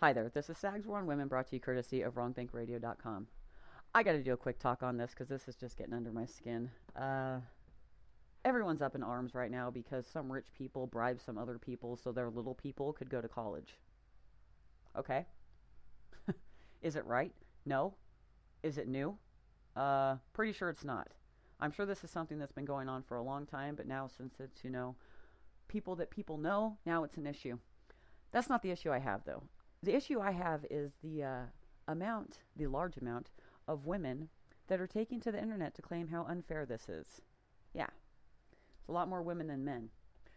Hi there, this is Sags War on Women brought to you courtesy of WrongThinkRadio.com. I got to do a quick talk on this because this is just getting under my skin. Uh, everyone's up in arms right now because some rich people bribe some other people so their little people could go to college. Okay? is it right? No. Is it new? Uh, pretty sure it's not. I'm sure this is something that's been going on for a long time, but now since it's, you know, people that people know, now it's an issue. That's not the issue I have, though. The issue I have is the uh, amount, the large amount of women that are taking to the internet to claim how unfair this is. Yeah, it's a lot more women than men.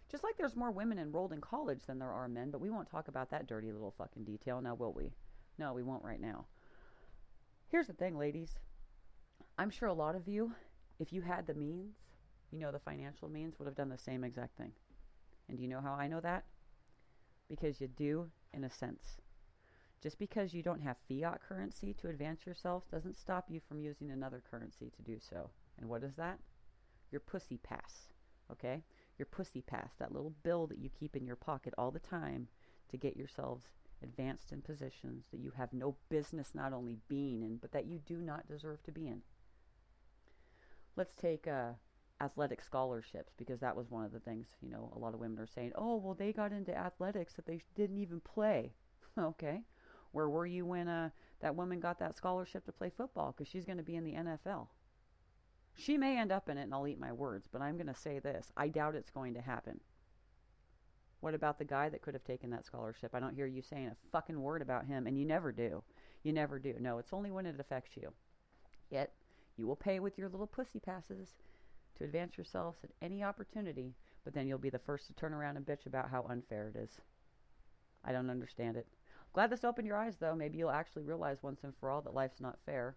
Just like there's more women enrolled in college than there are men, but we won't talk about that dirty little fucking detail now, will we? No, we won't right now. Here's the thing, ladies. I'm sure a lot of you, if you had the means, you know, the financial means, would have done the same exact thing. And do you know how I know that? Because you do, in a sense. Just because you don't have fiat currency to advance yourself doesn't stop you from using another currency to do so. And what is that? Your pussy pass. Okay? Your pussy pass, that little bill that you keep in your pocket all the time to get yourselves advanced in positions that you have no business not only being in, but that you do not deserve to be in. Let's take uh, athletic scholarships because that was one of the things, you know, a lot of women are saying, oh, well, they got into athletics that they didn't even play. okay. Where were you when uh, that woman got that scholarship to play football? Because she's going to be in the NFL. She may end up in it, and I'll eat my words, but I'm going to say this I doubt it's going to happen. What about the guy that could have taken that scholarship? I don't hear you saying a fucking word about him, and you never do. You never do. No, it's only when it affects you. Yet, you will pay with your little pussy passes to advance yourselves at any opportunity, but then you'll be the first to turn around and bitch about how unfair it is. I don't understand it. Glad this opened your eyes, though. Maybe you'll actually realize once and for all that life's not fair.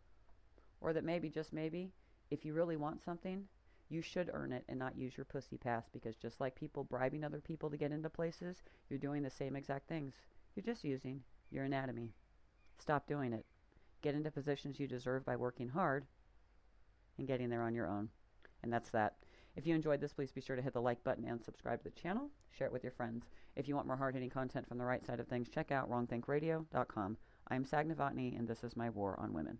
Or that maybe, just maybe, if you really want something, you should earn it and not use your pussy pass because just like people bribing other people to get into places, you're doing the same exact things. You're just using your anatomy. Stop doing it. Get into positions you deserve by working hard and getting there on your own. And that's that. If you enjoyed this, please be sure to hit the like button and subscribe to the channel. Share it with your friends. If you want more hard hitting content from the right side of things, check out wrongthinkradio.com. I'm Sag Novotny, and this is my war on women.